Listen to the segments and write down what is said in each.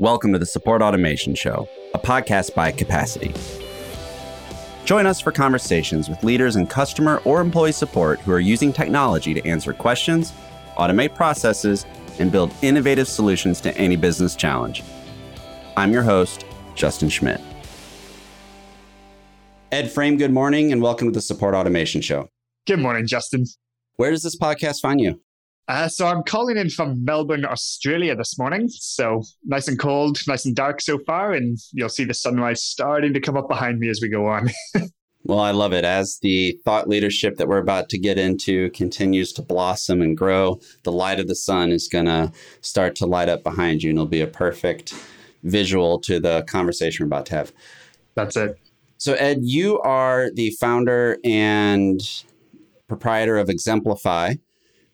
Welcome to the Support Automation Show, a podcast by Capacity. Join us for conversations with leaders in customer or employee support who are using technology to answer questions, automate processes, and build innovative solutions to any business challenge. I'm your host, Justin Schmidt. Ed Frame, good morning and welcome to the Support Automation Show. Good morning, Justin. Where does this podcast find you? Uh, so I'm calling in from Melbourne, Australia this morning. So nice and cold, nice and dark so far, and you'll see the sunrise starting to come up behind me as we go on. well, I love it. As the thought leadership that we're about to get into continues to blossom and grow, the light of the sun is going to start to light up behind you, and it'll be a perfect visual to the conversation we're about to have. That's it. So, Ed, you are the founder and proprietor of Exemplify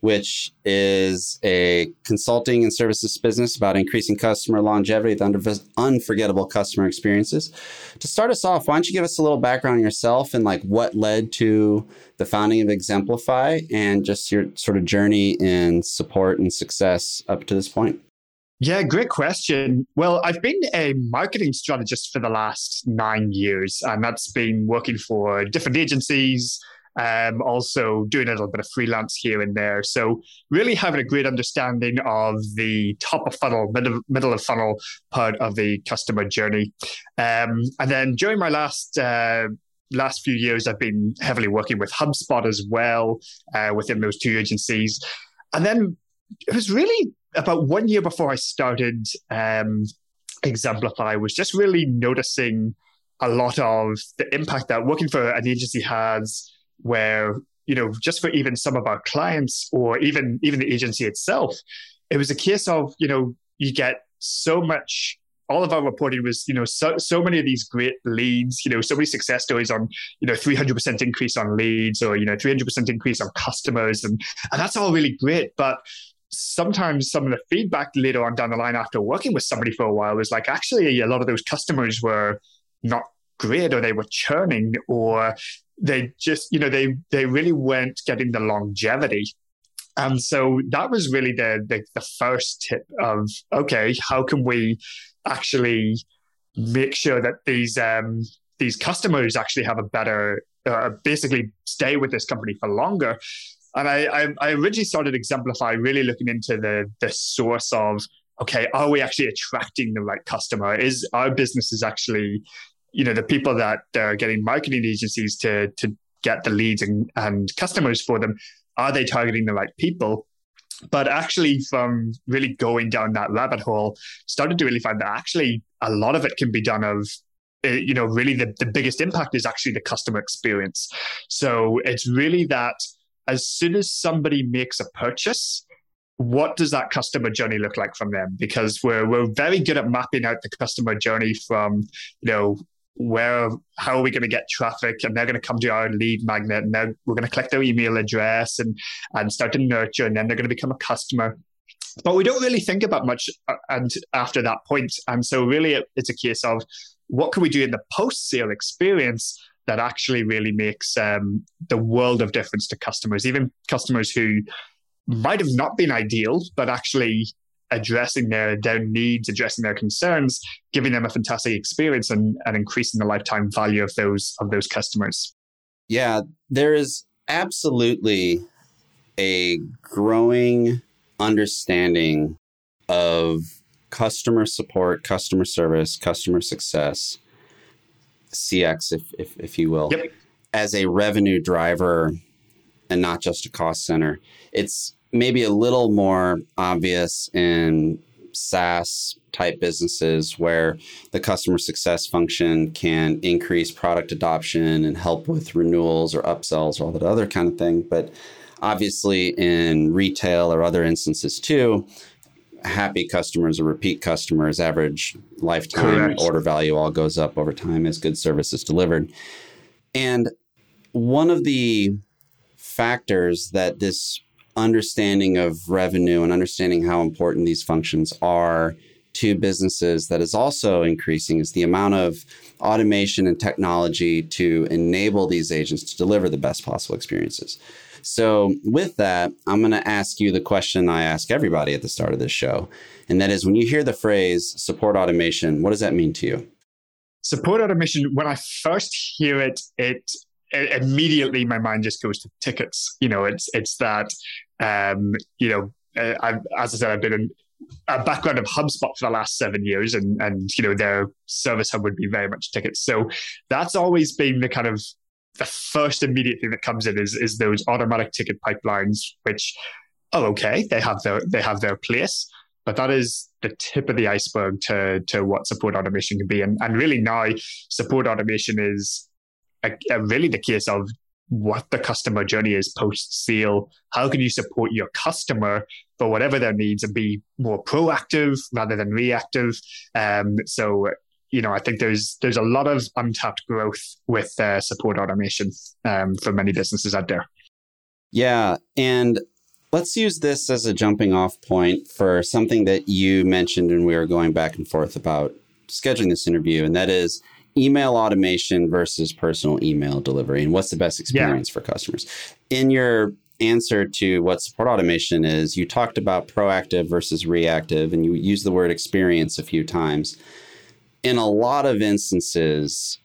which is a consulting and services business about increasing customer longevity with unforgettable customer experiences. To start us off, why don't you give us a little background on yourself and like what led to the founding of Exemplify and just your sort of journey in support and success up to this point? Yeah, great question. Well, I've been a marketing strategist for the last nine years, and that's been working for different agencies, um, also doing a little bit of freelance here and there. So really having a great understanding of the top of funnel, middle, middle of funnel part of the customer journey. Um, and then during my last uh, last few years, I've been heavily working with HubSpot as well uh, within those two agencies. And then it was really about one year before I started um, Exemplify was just really noticing a lot of the impact that working for an agency has where you know just for even some of our clients or even even the agency itself it was a case of you know you get so much all of our reporting was, you know, so so many of these great leads, you know, so many success stories on, you know, 300% increase on leads or, you know, 300% increase on customers. And, and that's all really great. But sometimes some of the feedback later on down the line after working with somebody for a while was like, actually, a lot of those customers were not great or they were churning or they just you know they they really weren't getting the longevity. And so that was really the, the, the first tip of okay how can we actually make sure that these um, these customers actually have a better uh, basically stay with this company for longer. And I, I, I originally started exemplify really looking into the the source of okay are we actually attracting the right customer? Is our business is actually you know the people that are getting marketing agencies to to get the leads and, and customers for them are they targeting the right people? But actually from really going down that rabbit hole started to really find that actually a lot of it can be done of eh, you know really the, the biggest impact is actually the customer experience. So it's really that as soon as somebody makes a purchase what does that customer journey look like from them? Because we're we're very good at mapping out the customer journey from you know where how are we going to get traffic? And they're going to come to our lead magnet and then we're going to collect their email address and and start to nurture and then they're going to become a customer. But we don't really think about much uh, and after that point. And so really it's a case of what can we do in the post sale experience that actually really makes um, the world of difference to customers even customers who might have not been ideal but actually addressing their their needs, addressing their concerns, giving them a fantastic experience and, and increasing the lifetime value of those of those customers. Yeah, there is absolutely a growing understanding of customer support, customer service, customer success, CX, if if, if you will, yep. as a revenue driver and not just a cost center. It's maybe a little more obvious in SaaS type businesses where the customer success function can increase product adoption and help with renewals or upsells or all that other kind of thing. But obviously, in retail or other instances too, happy customers or repeat customers, average lifetime Correct. order value all goes up over time as good service is delivered. And one of the factors that this understanding of revenue and understanding how important these functions are to businesses that is also increasing is the amount of automation and technology to enable these agents to deliver the best possible experiences. So, with that, I'm going to ask you the question I ask everybody at the start of this show. And that is when you hear the phrase support automation, what does that mean to you? Support automation, when I first hear it, it, immediately my mind just goes to tickets. You know, it's it's that um, you know, uh, I've, as I said, I've been in a background of HubSpot for the last seven years, and and you know their service hub would be very much tickets. So that's always been the kind of the first immediate thing that comes in is is those automatic ticket pipelines, which oh okay, they have their they have their place, but that is the tip of the iceberg to to what support automation can be. And and really now support automation is really the case of what the customer journey is post sale. How can you support your customer for whatever their needs and be more proactive rather than reactive? Um, so you know, I think there's there's a lot of untapped growth with uh, support automation um, for many businesses out there. Yeah, and let's use this as a jumping off point for something that you mentioned, and we were going back and forth about scheduling this interview, and that is email automation versus personal email delivery, and what's the best experience yeah. for customers. In your answer to what support automation is, you talked about proactive versus reactive, and you used the word experience a few times in a lot of instances,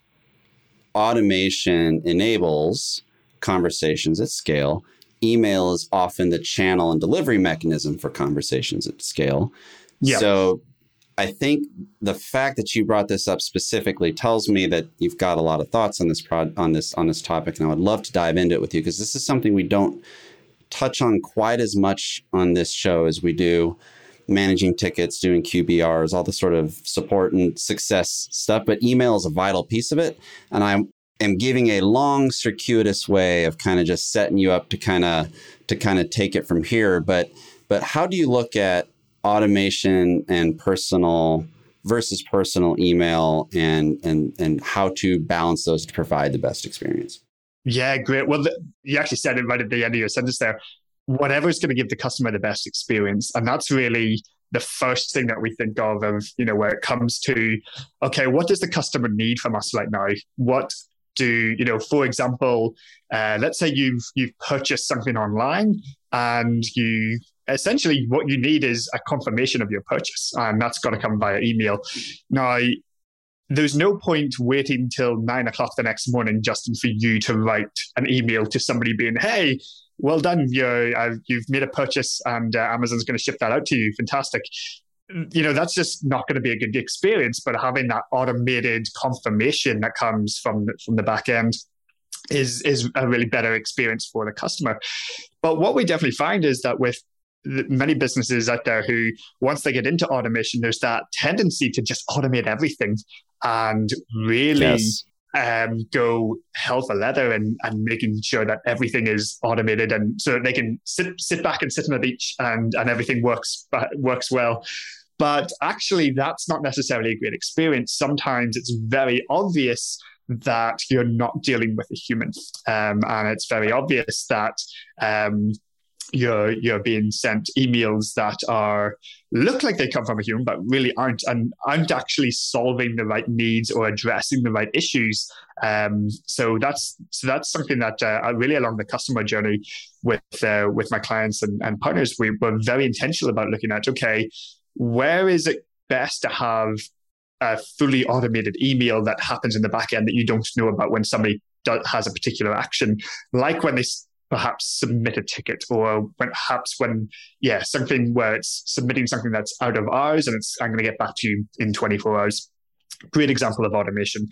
automation enables conversations at scale. Email is often the channel and delivery mechanism for conversations at scale. Yeah. So I think the fact that you brought this up specifically tells me that you've got a lot of thoughts on this on this on this topic, and I would love to dive into it with you because this is something we don't touch on quite as much on this show as we do managing tickets, doing QBRs, all the sort of support and success stuff. But email is a vital piece of it. And I am giving a long, circuitous way of kind of just setting you up to kind of to kind of take it from here. But but how do you look at automation and personal versus personal email and and and how to balance those to provide the best experience? Yeah, great. Well, the, you actually said it right at the end of your sentence there whatever is going to give the customer the best experience. And that's really the first thing that we think of of you know where it comes to okay what does the customer need from us right now what do you know for example uh, let's say you've you've purchased something online and you essentially what you need is a confirmation of your purchase and that's got to come via email now there's no point waiting till nine o'clock the next morning, Justin, for you to write an email to somebody being, "Hey, well done. You're, uh, you've made a purchase and uh, Amazon's going to ship that out to you. Fantastic. You know, that's just not going to be a good experience, but having that automated confirmation that comes from, from the back end is, is a really better experience for the customer. But what we definitely find is that with many businesses out there who once they get into automation there's that tendency to just automate everything and really yes um, go hell for leather and, and making sure that everything is automated and so they can sit sit back and sit on the beach and, and everything works works well. But actually, that's not necessarily a great experience. Sometimes it's very obvious that you're not dealing with a human, um, and it's very obvious that um, you're you're being sent emails that are look like they come from a human but really aren't and aren't actually solving the right needs or addressing the right issues. Um, so that's so that's something that uh, really along the customer journey with uh, with my clients and, and partners we were very intentional about looking at okay where is it best to have a fully automated email that happens in the back end that you don't know about when somebody does, has a particular action? Like when they perhaps submit a ticket or perhaps when yeah something where it's submitting something that's out of hours and it's i'm going to get back to you in 24 hours. Great example of automation.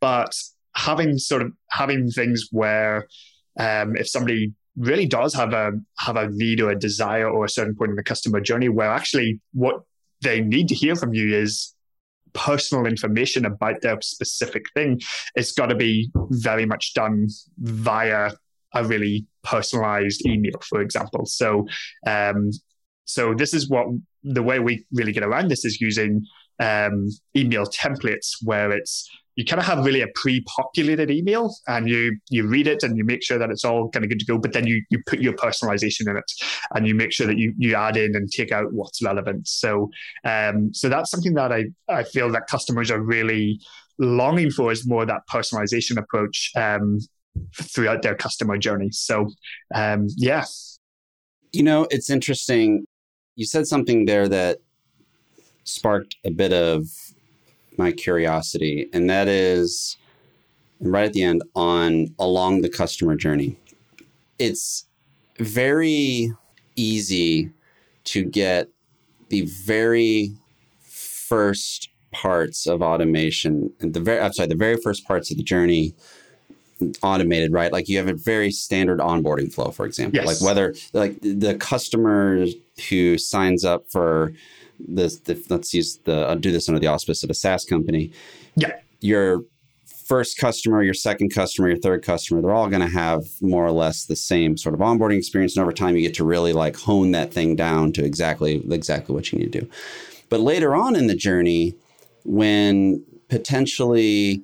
But having sort of having things where um, if somebody really does have a have a need or a desire or a certain point in the customer journey where actually what they need to hear from you is personal information about their specific thing it's got to be very much done via a really personalized email, for example. So, um, so this is what the way we really get around this is using um, email templates, where it's you kind of have really a pre-populated email, and you you read it and you make sure that it's all kind of good to go. But then you you put your personalization in it, and you make sure that you you add in and take out what's relevant. So, um, so that's something that I I feel that customers are really longing for is more that personalization approach. Um, throughout their customer journey. So, um, yeah. You know, it's interesting. You said something there that sparked a bit of my curiosity, and that is right at the end on along the customer journey. It's very easy to get the very first parts of automation and the very I'm sorry, the very first parts of the journey automated, right? Like you have a very standard onboarding flow, for example. Yes. Like whether like the customer who signs up for this, the, let's use the I'll do this under the auspice of a SaaS company. Yeah. Your first customer, your second customer, your third customer, they're all going to have more or less the same sort of onboarding experience. And over time, you get to really like hone that thing down to exactly exactly what you need to do. But later on in the journey, when potentially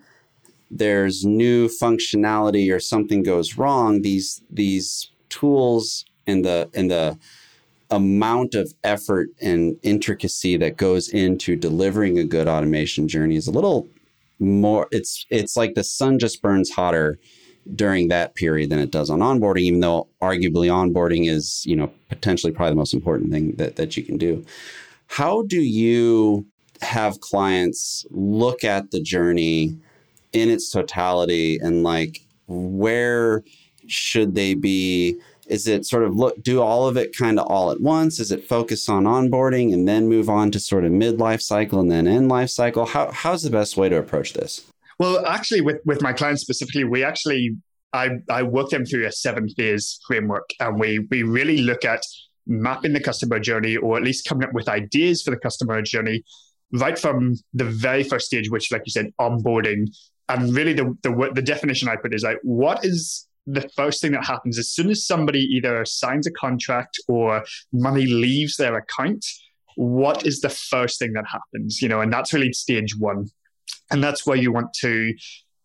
there's new functionality or something goes wrong, these these tools and the and the amount of effort and intricacy that goes into delivering a good automation journey is a little more it's it's like the sun just burns hotter during that period than it does on onboarding even though arguably onboarding is you know potentially probably the most important thing that, that you can do. How do you have clients look at the journey in its totality and like where should they be? Is it sort of look do all of it kind of all at once? Is it focus on onboarding and then move on to sort of mid life cycle and then end life cycle? How, how's the best way to approach this? Well actually with with my clients specifically we actually i i work them through a seven phase framework and we we really look at mapping the customer journey or at least coming up with ideas for the customer journey right from the very first stage which like you said onboarding and really the, the the definition I put is like what is the first thing that happens as soon as somebody either signs a contract or money leaves their account? What is the first thing that happens you know and that's really stage one. And that's where you want to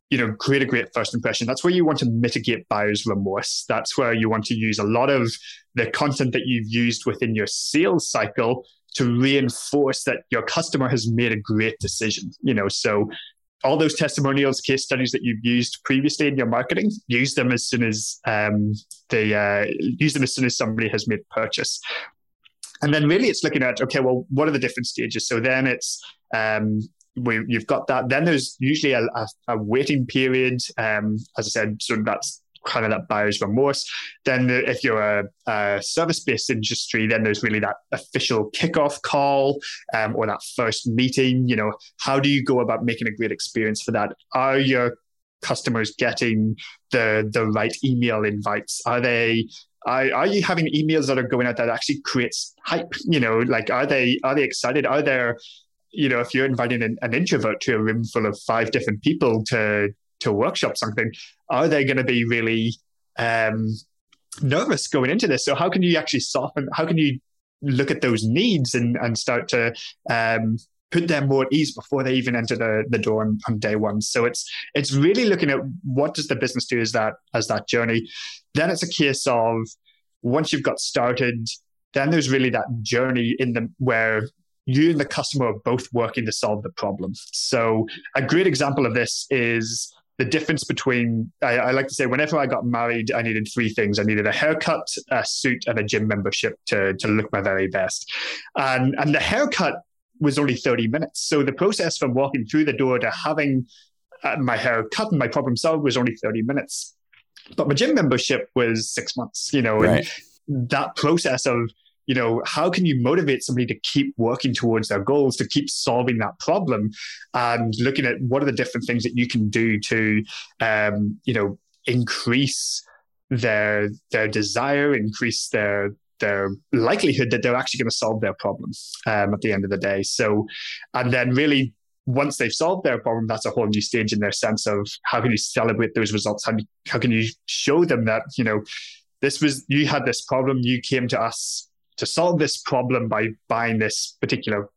you know create a great first impression. That's where you want to mitigate buyer's remorse. That's where you want to use a lot of the content that you've used within your sales cycle to reinforce that your customer has made a great decision you know. So all those testimonials, case studies that you've used previously in your marketing, use them as soon as um, they uh, use them as soon as somebody has made purchase. And then really, it's looking at okay, well, what are the different stages? So then it's um, we, you've got that. Then there's usually a, a, a waiting period. Um, as I said, so that's kind of that buyer's remorse. Then if you're a, a service-based industry, then there's really that official kickoff call um, or that first meeting. You know, how do you go about making a great experience for that? Are your customers getting the the right email invites? Are they are, are you having emails that are going out that actually creates hype? You know, like are they are they excited? Are there you know, if you're inviting an, an introvert to a room full of five different people to to workshop something, are they going to be really um, nervous going into this? So how can you actually soften? How can you look at those needs and and start to um, put them more at ease before they even enter the, the door on, on, day one. So it's it's really looking at what does the business do as that as that journey. Then it's a case of once you've got started, then there's really that journey in the where you and the customer are both working to solve the problem. So a great example of this is the difference between I, I, like to say whenever I got married, I needed three things. I needed a haircut, a suit, and a gym membership to to look my very best. And and the haircut was only 30 minutes. So the process from walking through the door to having uh, my hair cut and my problem solved was only 30 minutes. But my gym membership was six months, you know, right. and that process of you know how can you motivate somebody to keep working towards their goals to keep solving that problem and looking at what are the different things that you can do to um, you know increase their their desire increase their their likelihood that they're actually going to solve their problem um, at the end of the day so and then really once they've solved their problem, that's a whole new stage in their sense of how can you celebrate those results? How, how can you show them that, you know, this was, you had this problem, you came to us to solve this problem by buying this particular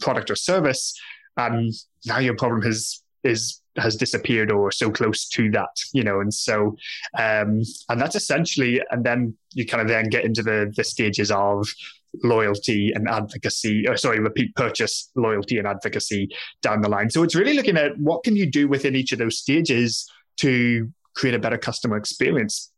product or service, and now your problem has is has disappeared or so close to that, you know, and so um, and that's essentially, and then you kind of then get into the the stages of loyalty and advocacy, or sorry, repeat purchase, loyalty and advocacy down the line. So it's really looking at what can you do within each of those stages to create a better customer experience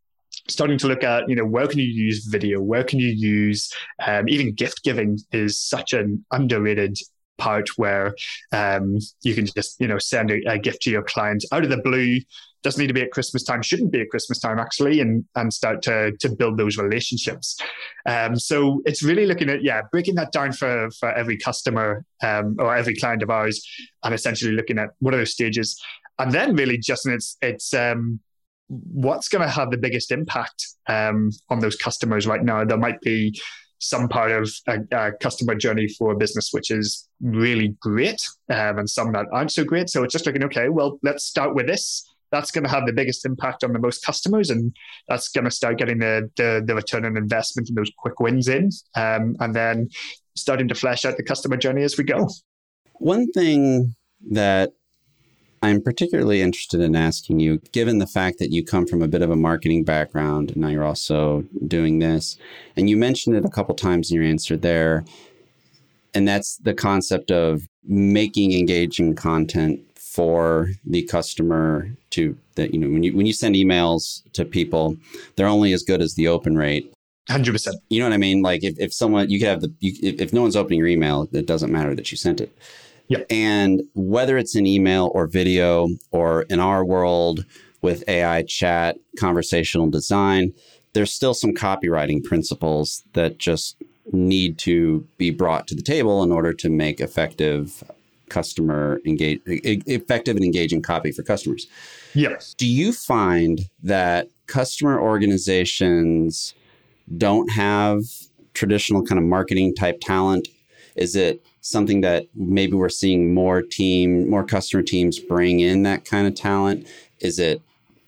starting to look at you know where can you use video? Where can you use um, even gift giving is such an underrated part where um, you can just you know send a, a, gift to your client out of the blue. Doesn't need to be at christmas time shouldn't be at christmas time actually and and start to to build those relationships. Um, so it's really looking at yeah breaking that down for for every customer um, or every client of ours and essentially looking at what are those stages. And then really just it's it's um, what's going to have the biggest impact um, on those customers right now. There might be some part of a, a customer journey for a business which is really great um, and some that aren't so great. So it's just looking, okay, well, let's start with this. That's going to have the biggest impact on the most customers, and that's going to start getting the, the, the return on investment and those quick wins in, um, and then starting to flesh out the customer journey as we go. One thing that I'm particularly interested in asking you, given the fact that you come from a bit of a marketing background and now you're also doing this, and you mentioned it a couple times in your answer there, and that's the concept of making engaging content for the customer to that you know when you when you send emails to people, they're only as good as the open rate. Hundred percent. You know what I mean? Like if, if someone you could have the you, if, if no one's opening your email, it doesn't matter that you sent it. Yep. And whether it's an email or video, or in our world with AI chat, conversational design, there's still some copywriting principles that just need to be brought to the table in order to make effective customer engage effective and engaging copy for customers. Yes. Do you find that customer organizations don't have traditional kind of marketing type talent? Is it something that maybe we're seeing more team, more customer teams bring in that kind of talent? Is it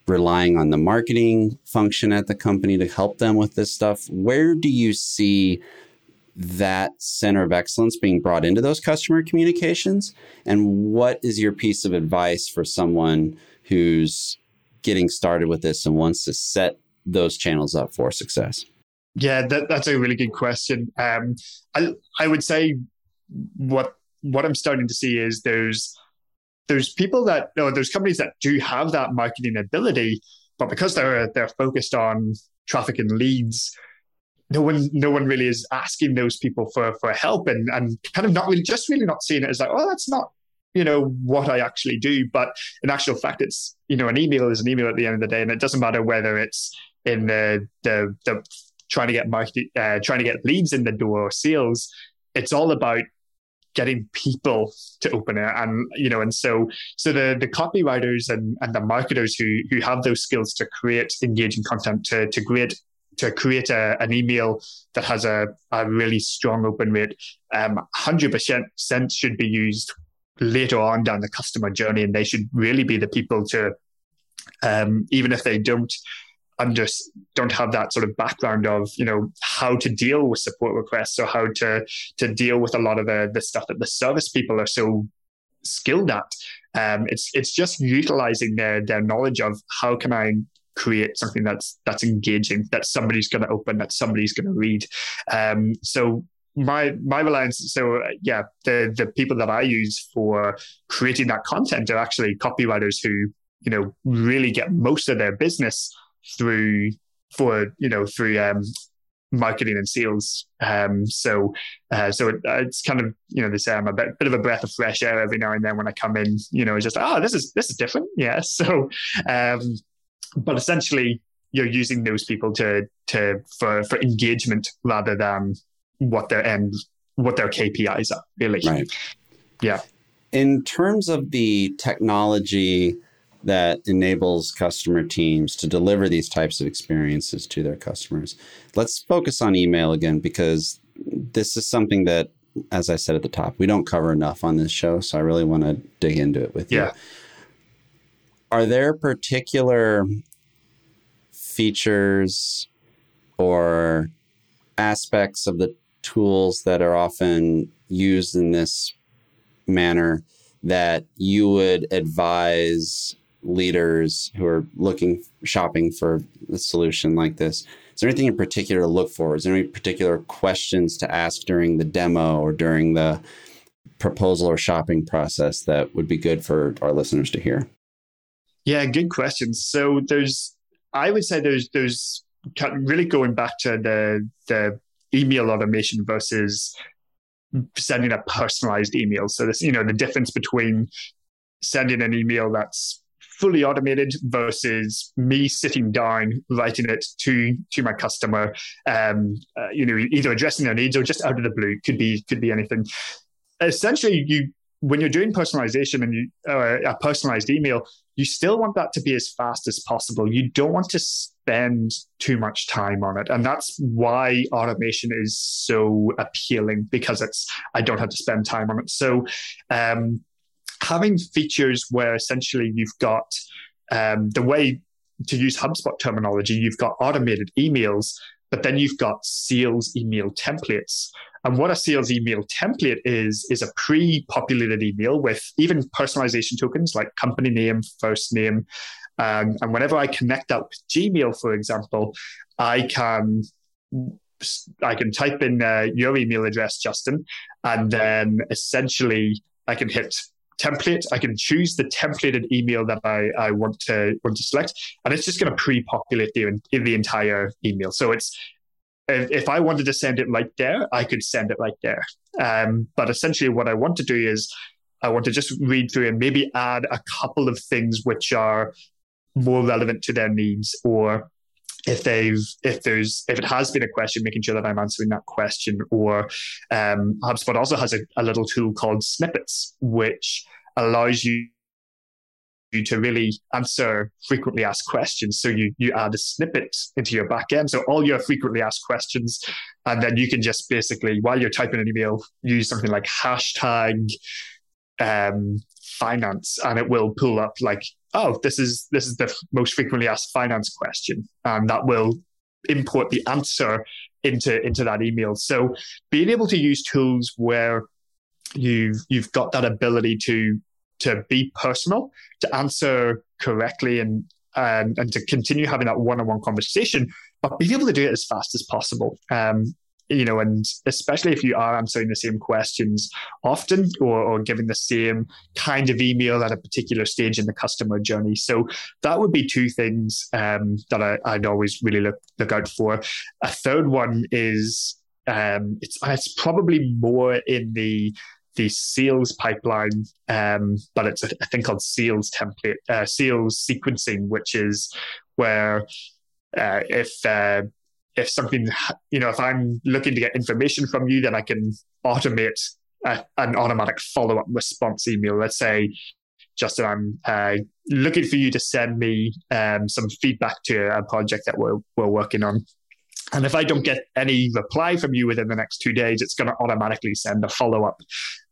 relying on the marketing function at the company to help them with this stuff? Where do you see that center of excellence being brought into those customer communications? And what is your piece of advice for someone who's getting started with this and wants to set those channels up for success? Yeah, that, that's a really good question. Um, I I would say what what I'm starting to see is there's there's people that no, there's companies that do have that marketing ability, but because they're they're focused on traffic and leads, no one no one really is asking those people for for help and and kind of not really just really not seeing it as like, oh, that's not you know what I actually do. But in actual fact, it's you know an email is an email at the end of the day, and it doesn't matter whether it's in the the the trying to get market uh, trying to get leads in the door or sales. It's all about getting people to open it. And you know and so so the the copywriters and and the marketers who who have those skills to create engaging content to to create to create a, an email that has a, a really strong open rate um 100% sense should be used later on down the customer journey. And they should really be the people to um, even if they don't under don't have that sort of background of you know how to deal with support requests or how to to deal with a lot of the the stuff that the service people are so skilled at. Um, it's it's just utilizing their their knowledge of how can I create something that's that's engaging that somebody's going to open that somebody's going to read. Um, so my my reliance so yeah the the people that i use for creating that content are actually copywriters who you know really get most of their business through for you know through um, marketing and sales. Um, so uh, so it, uh, it's kind of you know say I'm a bit, bit of a breath of fresh air every now and then when I come in. You know, it's just oh this is this is different. Yeah. So um, but essentially you're using those people to to for for engagement rather than what their end what their KPIs are really. Right. Yeah. In terms of the technology that enables customer teams to deliver these types of experiences to their customers. Let's focus on email again because this is something that, as I said at the top, we don't cover enough on this show. So I really want to dig into it with yeah. you. Are there particular features or aspects of the tools that are often used in this manner that you would advise leaders who are looking shopping for a solution like this is there anything in particular to look for is there any particular questions to ask during the demo or during the proposal or shopping process that would be good for our listeners to hear Yeah, good question. So there's, I would say there's there's really going back to the the email automation versus sending a personalized email. So this, you know, the difference between sending an email that's fully automated versus me sitting down writing it to to my customer um, uh, you know either addressing their needs or just out of the blue could be could be anything. Essentially you when you're doing personalization and you uh, a personalized email you still want that to be as fast as possible. You don't want to spend too much time on it. And that's why automation is so appealing because it's i don't have to spend time on it. So um, having features where essentially you've got um, the way to use HubSpot terminology, you've got automated emails, but then you've got sales email templates. And what a sales email template is, is a pre populated email with even personalization tokens like company name, first name. Um, and whenever I connect that with Gmail, for example, I can I can type in uh, your email address, Justin, and then essentially I can hit template. I can choose the templated email that I, I want to want to select, and it's just going to pre-populate the in the entire email. So it's if I wanted to send it right there, I could send it right there. Um, but essentially, what I want to do is I want to just read through and maybe add a couple of things which are more relevant to their needs or if they've if there's if it has been a question making sure that i'm answering that question or um, hubspot also has a, a little tool called snippets which allows you to really answer frequently asked questions. So you you add a snippet into your backend. So all your frequently asked questions, and then you can just basically while you're typing an email, use something like hashtag um, finance, and it will pull up like oh, this is this is the most frequently asked finance question, and that will import the answer into into that email. So being able to use tools where you've you've got that ability to to be personal, to answer correctly, and and, and to continue having that one-on-one conversation, but being able to do it as fast as possible. Um, you know, and especially if you are answering the same questions often or, or giving the same kind of email at a particular stage in the customer journey. So that would be two things um, that I, would always really look look out for. A third one is um, it's it's probably more in the the sales pipeline, um, but it's a, a, thing called sales template, uh, sales sequencing, which is where uh, if uh, if something, you know, if I'm looking to get information from you, then I can automate a, an automatic follow up response email. Let's say, Justin, I'm uh, looking for you to send me um, some feedback to a project that we're, we're working on. And if I don't get any reply from you within the next two days, it's going to automatically send a follow up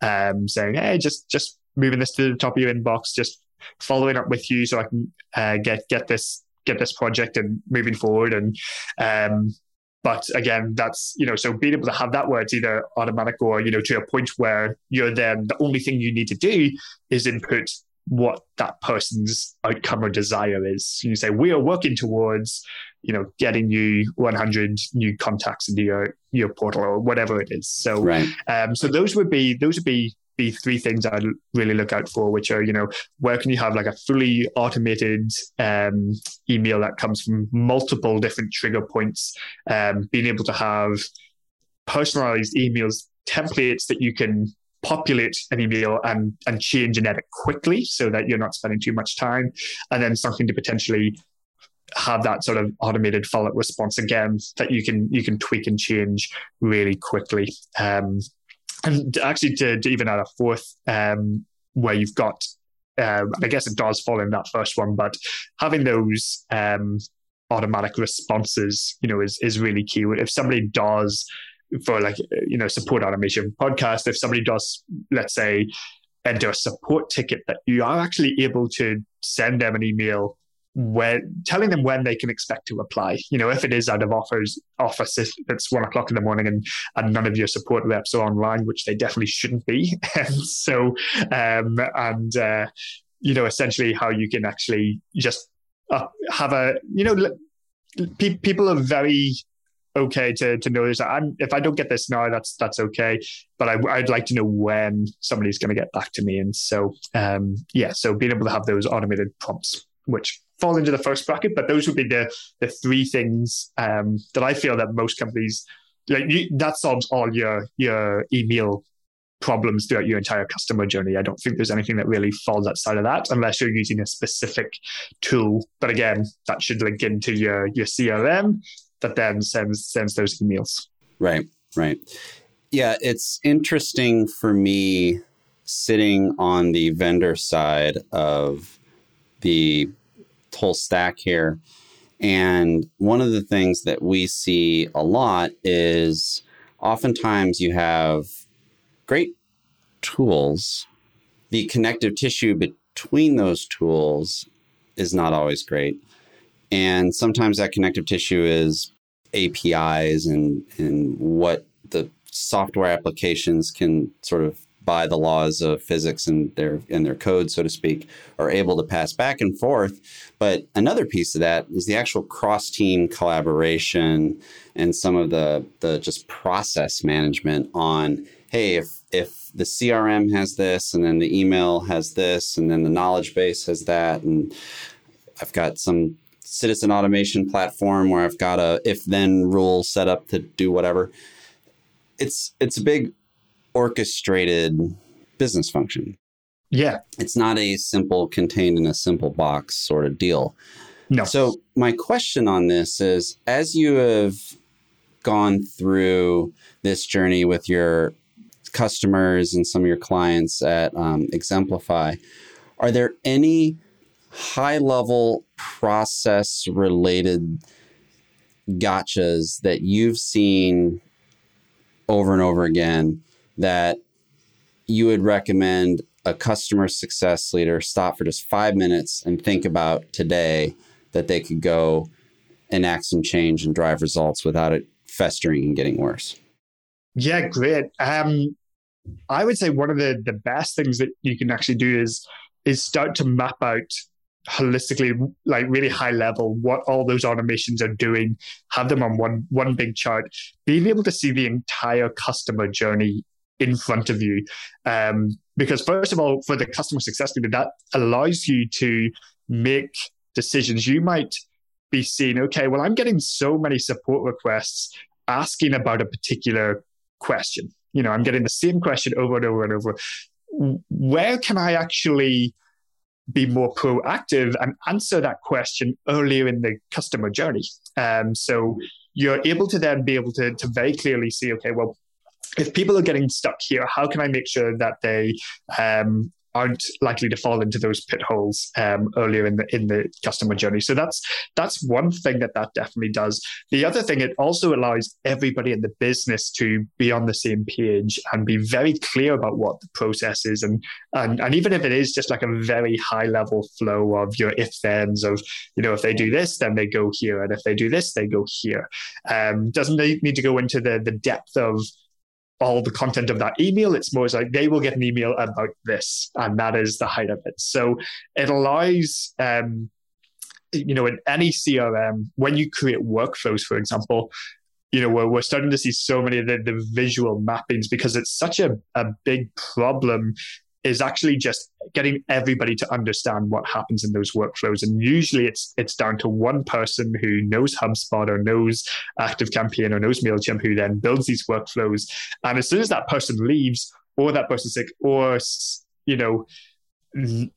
um, saying, "Hey, just just moving this to the top of your inbox, just following up with you so I can uh, get get this get this project and moving forward. And um, but again, that's you know, so being able to have that where it's either automatic or you know to a point where you're then the only thing you need to do is input what that person's outcome or desire is. You say we are working towards you know getting you 100 new contacts into your your portal or whatever it is. So right. um, so those would be those would be three things I really look out for, which are, you know, where can you have like a fully automated um, email that comes from multiple different trigger points, um, being able to have personalized emails, templates that you can populate an email and, and change and edit quickly so that you're not spending too much time, and then something to potentially have that sort of automated follow-up response again that you can you can tweak and change really quickly. Um, and actually to, to even add a fourth um, where you've got um, I guess it does fall in that first one, but having those um, automatic responses, you know, is is really key. If somebody does for like you know support automation podcast, if somebody does, let's say, enter a support ticket, that you are actually able to send them an email when telling them when they can expect to apply. You know, if it is out of offers office, if it's one o'clock in the morning and, and none of your support reps are online, which they definitely shouldn't be. so, um, and uh, you know, essentially how you can actually just uh, have a, you know, pe- people are very okay to to know this. I'm, if I don't get this now, that's that's okay. But I, would like to know when somebody's going to get back to me. And so, um, yeah, so being able to have those automated prompts which fall into the first bracket. But those would be the the three things um, that I feel that most companies like you, that solves all your your email problems throughout your entire customer journey. I don't think there's anything that really falls outside of that unless you're using a specific tool. But again, that should link into your your CRM that then sends sends those emails. Right, right. Yeah, it's interesting for me sitting on the vendor side of the whole stack here. And one of the things that we see a lot is oftentimes you have great tools. The connective tissue between those tools is not always great. And sometimes that connective tissue is APIs and, and what the software applications can sort of by the laws of physics and their and their code, so to speak, are able to pass back and forth. But another piece of that is the actual cross-team collaboration and some of the the just process management on hey, if if the CRM has this, and then the email has this, and then the knowledge base has that, and I've got some citizen automation platform where I've got a if then rule set up to do whatever. It's it's a big orchestrated business function. Yeah. It's not a simple contained in a simple box sort of deal. No. So my question on this is as you have gone through this journey with your customers and some of your clients at um, Exemplify, are there any high level process related gotchas that you've seen over and over again that you would recommend a customer success leader stop for just five minutes and think about today that they could go enact some change and drive results without it festering and getting worse? Yeah, great. Um, I would say one of the the best things that you can actually do is is start to map out holistically like really high level what all those automations are doing have them on one one big chart being able to see the entire customer journey in front of you um, because first of all for the customer success leader that allows you to make decisions you might be seeing okay well i'm getting so many support requests asking about a particular question you know, I'm getting the same question over and over and over. Where can I actually be more proactive and answer that question earlier in the customer journey? Um, so you're able to then be able to, to very clearly see, okay, well, if people are getting stuck here, how can I make sure that they um, aren't likely to fall into those pit holes um, earlier in the in the customer journey. So that's that's one thing that that definitely does. The other thing it also allows everybody in the business to be on the same page and be very clear about what the process is, and and and even if it is just like a very high level flow of your if thens of you know if they do this then they go here and if they do this they go here. Um, doesn't need to go into the the depth of all the content of that email. It's more like they will get an email about this, and that is the height of it. So it allows, um, you know, in any CRM, when you create workflows, for example, you know, we're, we're starting to see so many of the, the visual mappings because it's such a, a big problem is actually just getting everybody to understand what happens in those workflows. And usually it's it's down to one person who knows HubSpot or knows ActiveCampaign or knows MailChimp who then builds these workflows. And as soon as that person leaves, or that person's sick, or you know,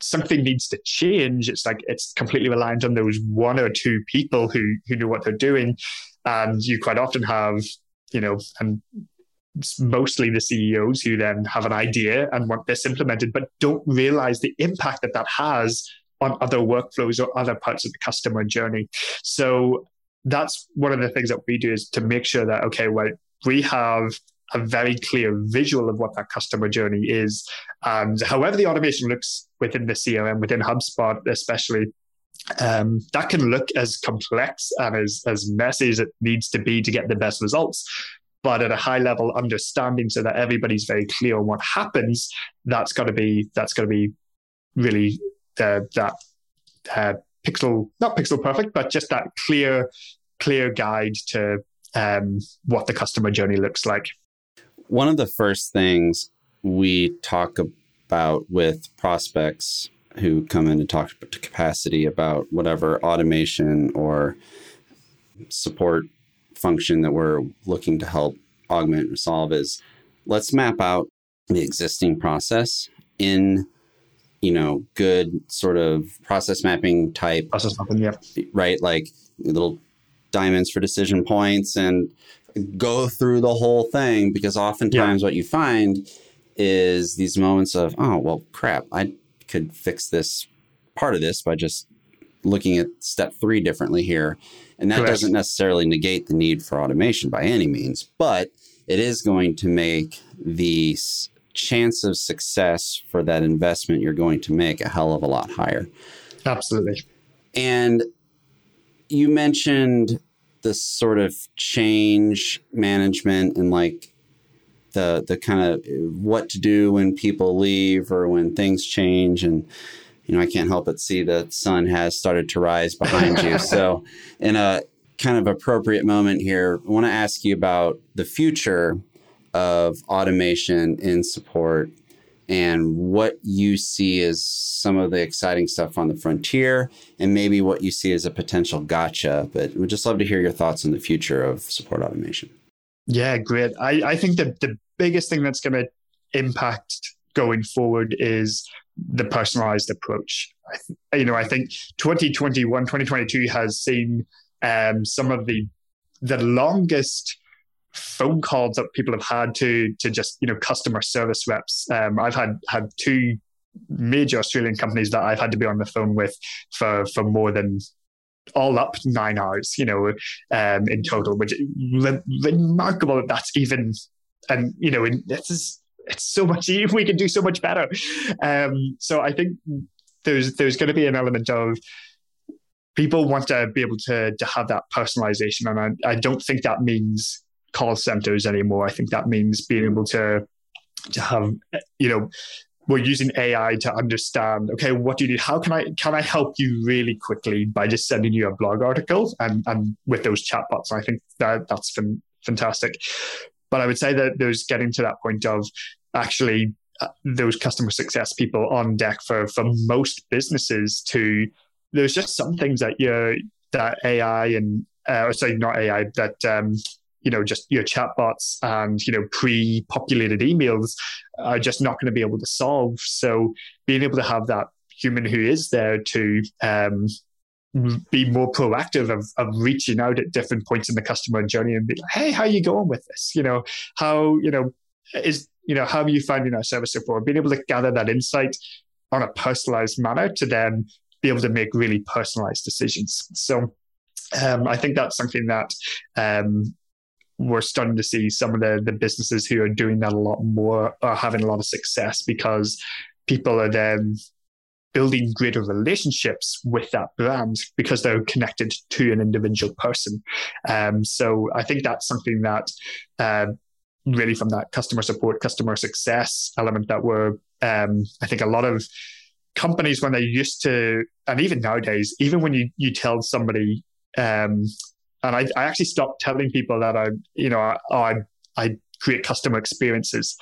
something needs to change, it's like it's completely reliant on those one or two people who who know what they're doing. And you quite often have, you know, and mostly the CEOs who then have an idea and want this implemented, but don't realize the impact that that has on other workflows or other parts of the customer journey. So that's one of the things that we do is to make sure that, okay, well, we have a very clear visual of what that customer journey is. And however the automation looks within the CRM, within HubSpot, especially, um, that can look as complex and as, as messy as it needs to be to get the best results but at a high level understanding so that everybody's very clear on what happens that's got to be that's got to be really uh, that uh, pixel not pixel perfect but just that clear clear guide to um, what the customer journey looks like. One of the first things we talk about with prospects who come in and talk to capacity about whatever automation or support function that we're looking to help augment and solve is let's map out the existing process in you know good sort of process mapping type process mapping yeah. right? Like little diamonds for decision points and go through the whole thing because oftentimes yeah. what you find is these moments of oh well crap. I could fix this part of this by just looking at step three differently here and that Correct. doesn't necessarily negate the need for automation by any means but it is going to make the chance of success for that investment you're going to make a hell of a lot higher. Absolutely. And you mentioned the sort of change management and like the the kind of what to do when people leave or when things change and you know I can't help but see the sun has started to rise behind you. So in a kind of appropriate moment here, I want to ask you about the future of automation in support and what you see as some of the exciting stuff on the frontier and maybe what you see as a potential gotcha. But we'd just love to hear your thoughts on the future of support automation. Yeah, great. I, I think the, the biggest thing that's going to impact going forward is the personalized approach. I, you know, I think 2021, 2022 has seen um, some of the the longest phone calls that people have had to to just you know customer service reps. Um, I've had had two major Australian companies that I've had to be on the phone with for for more than all up nine hours, you know, um, in total, which re- remarkable that that's even, and you know, this is it's so much we can do so much better. Um, so I think there's there's going to be an element of people want to be able to to have that personalization, and I, I don't think that means call centers anymore. I think that means being able to to have you know we're using AI to understand, okay, what do you need? How can I can I help you really quickly by just sending you a blog article and and with those chatbots? I think that that's fantastic. But I would say that there's getting to that point of actually uh, those customer success people on deck for for most businesses to there's just some things that you that AI and uh, sorry not AI that um, you know just your chatbots and you know pre-populated emails are just not going to be able to solve. So being able to have that human who is there to um, be more proactive of, of reaching out at different points in the customer journey and be like hey how are you going with this? You know how you know is you know how are you finding our service far? Being able to gather that insight on a personalized manner to then be able to make really personalized decisions. So um, I think that's something that um, we're starting to see some of the the businesses who are doing that a lot more are having a lot of success because people are then building greater relationships with that brand because they're connected to an individual person. Um, so I think that's something that uh, really from that customer support, customer success element that we're, um, I think a lot of companies when they used to, and even nowadays, even when you you tell somebody um, and I, I actually stopped telling people that I, you know, I, I, create customer experiences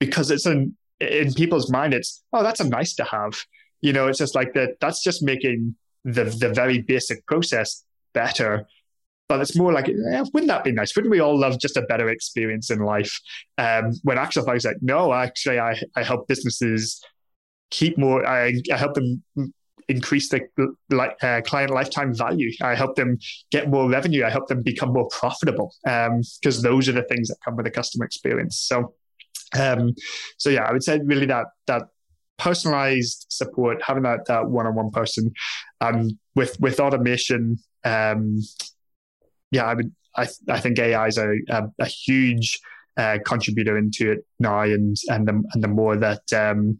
because it's an in people's mind. It's oh, that's a nice to have. You know, it's just like that. That's just making the the very basic process better. But it's more like, eh, wouldn't that be nice? Wouldn't we all love just a better experience in life? Um, when actual fact, like, no, actually, I, I help businesses keep more. I, I help them increase the uh, client lifetime value. I help them get more revenue. I help them become more profitable because um, those are the things that come with a customer experience. So, um, so yeah, I would say really that that personalized support, having that that one on one person, um, with with automation. Um, yeah, I would. I I think AI is a a, a huge uh, contributor into it now, and and the and the more that um,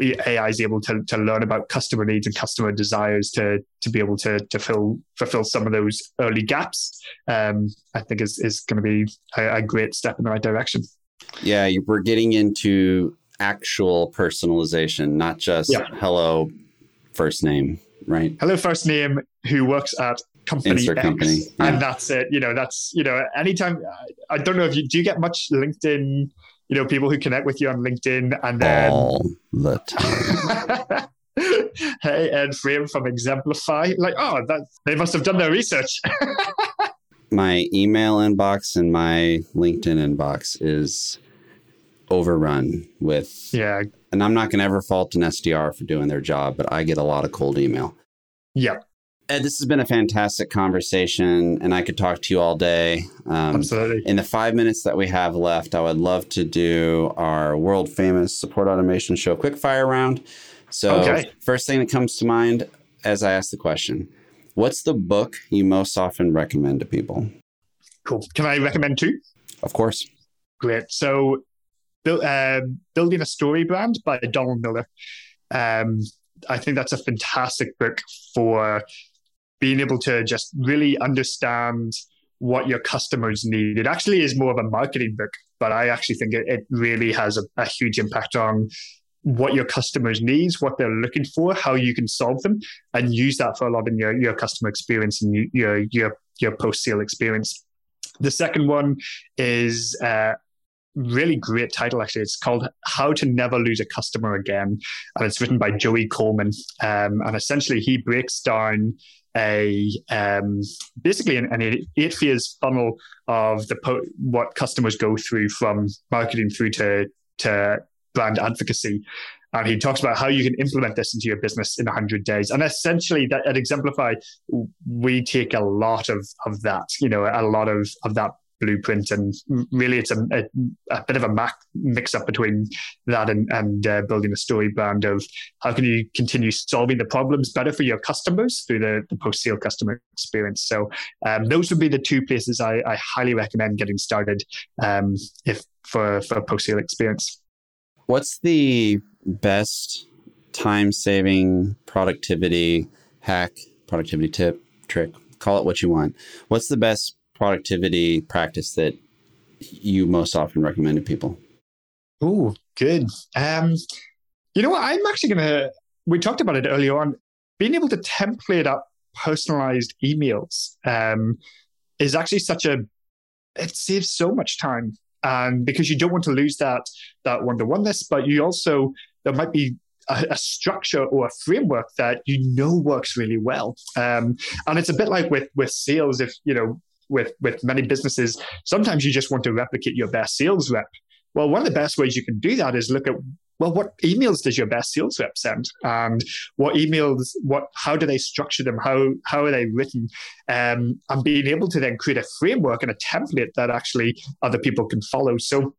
AI is able to, to learn about customer needs and customer desires to to be able to to fill fulfill some of those early gaps. Um, I think is is going to be a, a, great step in the right direction. Yeah, we're getting into actual personalization, not just yeah. hello first name, right? Hello first name who works at company X, company. Yeah. and that's it. You know, that's you know, anytime. I don't know if you do you get much LinkedIn you know, people who connect with you on LinkedIn and then all the time. hey, Ed Frame from Exemplify. Like, oh, that they must have done their research. my email inbox and my LinkedIn inbox is overrun with yeah. And I'm not going to ever fault an SDR for doing their job, but I get a lot of cold email. Yeah. Ed, this has been a fantastic conversation, and I could talk to you all day. Um, Absolutely. In the five minutes that we have left, I would love to do our world famous support automation show quick fire round. So, okay. first thing that comes to mind as I ask the question What's the book you most often recommend to people? Cool. Can I recommend two? Of course. Great. So, uh, Building a Story Brand by Donald Miller. Um, I think that's a fantastic book for being able to just really understand what your customers need. It actually is more of a marketing book, but I actually think it, it really has a, a huge impact on what your customers needs, what they're looking for, how you can solve them, and use that for a lot in your, your customer experience and your your your post sale experience. The second one is uh, really great title actually. It's called How to Never Lose a Customer Again, and it's written by Joey Coleman. Um, and essentially, he breaks down a um, basically an, an, eight phase funnel of the po- what customers go through from marketing through to to brand advocacy. And he talks about how you can implement this into your business in 100 days. And essentially, that at Exemplify, we take a lot of, of that, you know, a lot of, of that blueprint. And really, it's a, a, a bit of a mix up between that and, and uh, building a story brand of how can you continue solving the problems better for your customers through the, the post sale customer experience. So, um, those would be the two places I, I highly recommend getting started um, if for, for post sale experience. What's the best time saving productivity hack, productivity tip, trick? Call it what you want. What's the best productivity practice that you most often recommend to people? Oh, good. Um, you know what? I'm actually going to, we talked about it earlier on. Being able to template up personalized emails um, is actually such a, it saves so much time. And because you don't want to lose that that one to oneness, but you also there might be a, a, structure or a framework that you know works really well. Um, and it's a bit like with with sales. If you know with with many businesses, sometimes you just want to replicate your best sales rep. Well, one of the best ways you can do that is look at well, what emails does your best sales rep send, and what emails, what how do they structure them, how how are they written, um, and being able to then create a framework and a template that actually other people can follow. So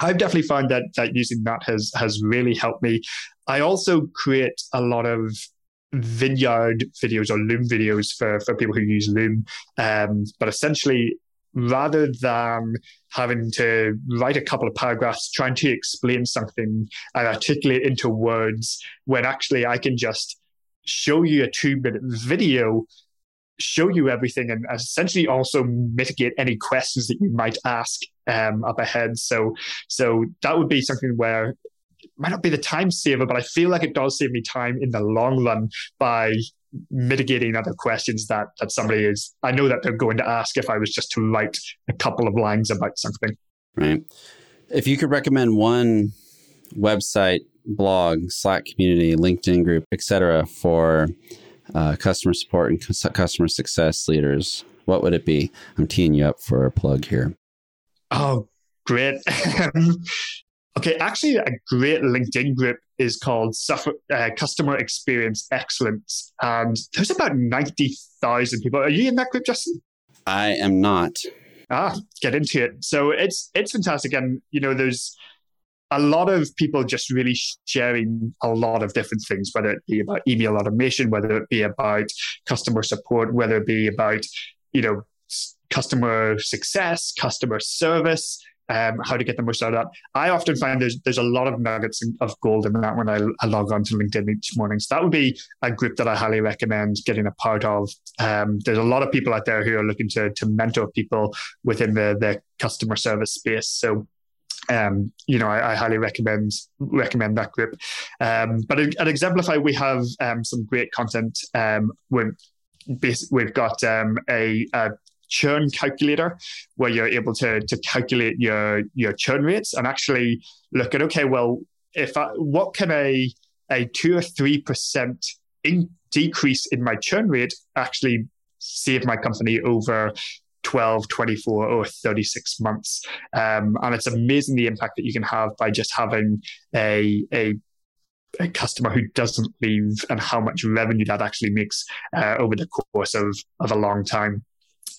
I've definitely found that that using that has has really helped me. I also create a lot of Vidyard videos or Loom videos for, for people who use Loom. Um, but essentially, rather than having to write a couple of paragraphs trying to explain something and articulate into words, when actually I can just show you a two minute video, show you everything, and essentially also mitigate any questions that you might ask um, up ahead. So, so that would be something where might not be the time saver, but I feel like it does save me time in the long run by mitigating other questions that that somebody is. I know that they're going to ask if I was just to write a couple of lines about something. Right. If you could recommend one website, blog, Slack community, LinkedIn group, etc., for uh, customer support and customer success leaders, what would it be? I'm teeing you up for a plug here. Oh, great. Okay, actually, a great LinkedIn group is called Suffer, uh, Customer Experience Excellence, and there's about ninety thousand people. Are you in that group, Justin? I am not. Ah, get into it. So it's it's fantastic, and you know, there's a lot of people just really sharing a lot of different things, whether it be about email automation, whether it be about customer support, whether it be about you know customer success, customer service um, how to get the most out of that. I often find there's there's a lot of nuggets of gold in that when I, I, log on to LinkedIn each morning. So that would be a group that I highly recommend getting a part of. Um, there's a lot of people out there who are looking to to mentor people within the the customer service space. So um, you know, I, I, highly recommend recommend that group. Um, but at Exemplify, we have um, some great content. Um, we've, got um, a, a, churn calculator where you're able to to calculate your your churn rates and actually look at okay well if I, what can a a two or three percent in decrease in my churn rate actually save my company over 12, 24, or 36 months. Um, and it's amazing the impact that you can have by just having a, a, a customer who doesn't leave and how much revenue that actually makes uh, over the course of, of a long time.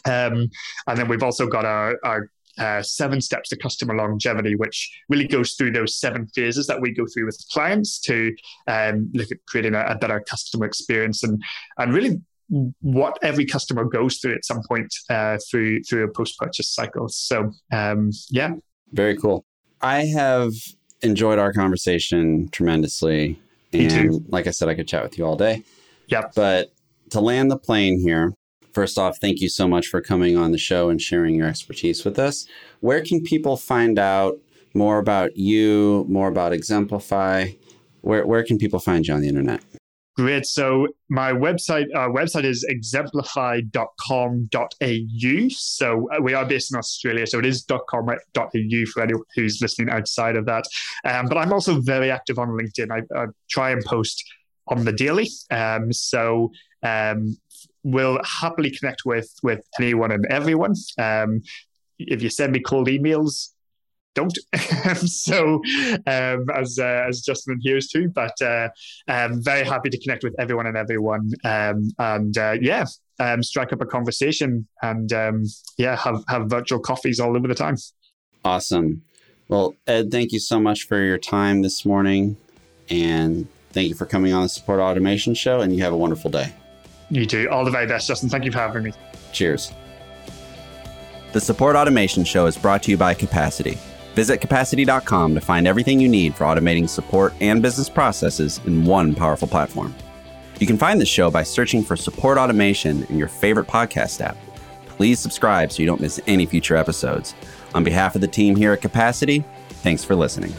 Um, and then we've also got our, our uh, seven steps to customer longevity, which really goes through those seven phases that we go through with clients to um, look at creating a, a, better customer experience and and really what every customer goes through at some point uh, through through a post purchase cycle. So um, yeah, very cool. I have enjoyed our conversation tremendously, and like I said, I could chat with you all day. Yeah, but to land the plane here, First off, thank you so much for coming on the show and sharing your expertise with us. Where can people find out more about you, more about Exemplify? Where, where can people find you on the internet? Great. So my website uh, website is exemplify.com.au. So uh, we are based in Australia, so it is .com.au for anyone who's listening outside of that. Um, but I'm also very active on LinkedIn. I, I try and post on the daily. Um, so um, will happily connect with with anyone and everyone. Um, if you send me cold emails, don't. so, um, as uh, as Justin hears too, but uh, I'm very happy to connect with everyone and everyone, um, and uh, yeah, um, strike up a conversation, and um, yeah, have have virtual coffees all over the time. Awesome. Well, Ed, thank you so much for your time this morning, and thank you for coming on the Support Automation Show. And you have a wonderful day. You too. All the very best, Justin. Thank you for having me. Cheers. The Support Automation Show is brought to you by Capacity. Visit capacity.com to find everything you need for automating support and business processes in one powerful platform. You can find the show by searching for Support Automation in your favorite podcast app. Please subscribe so you don't miss any future episodes. On behalf of the team here at Capacity, thanks for listening.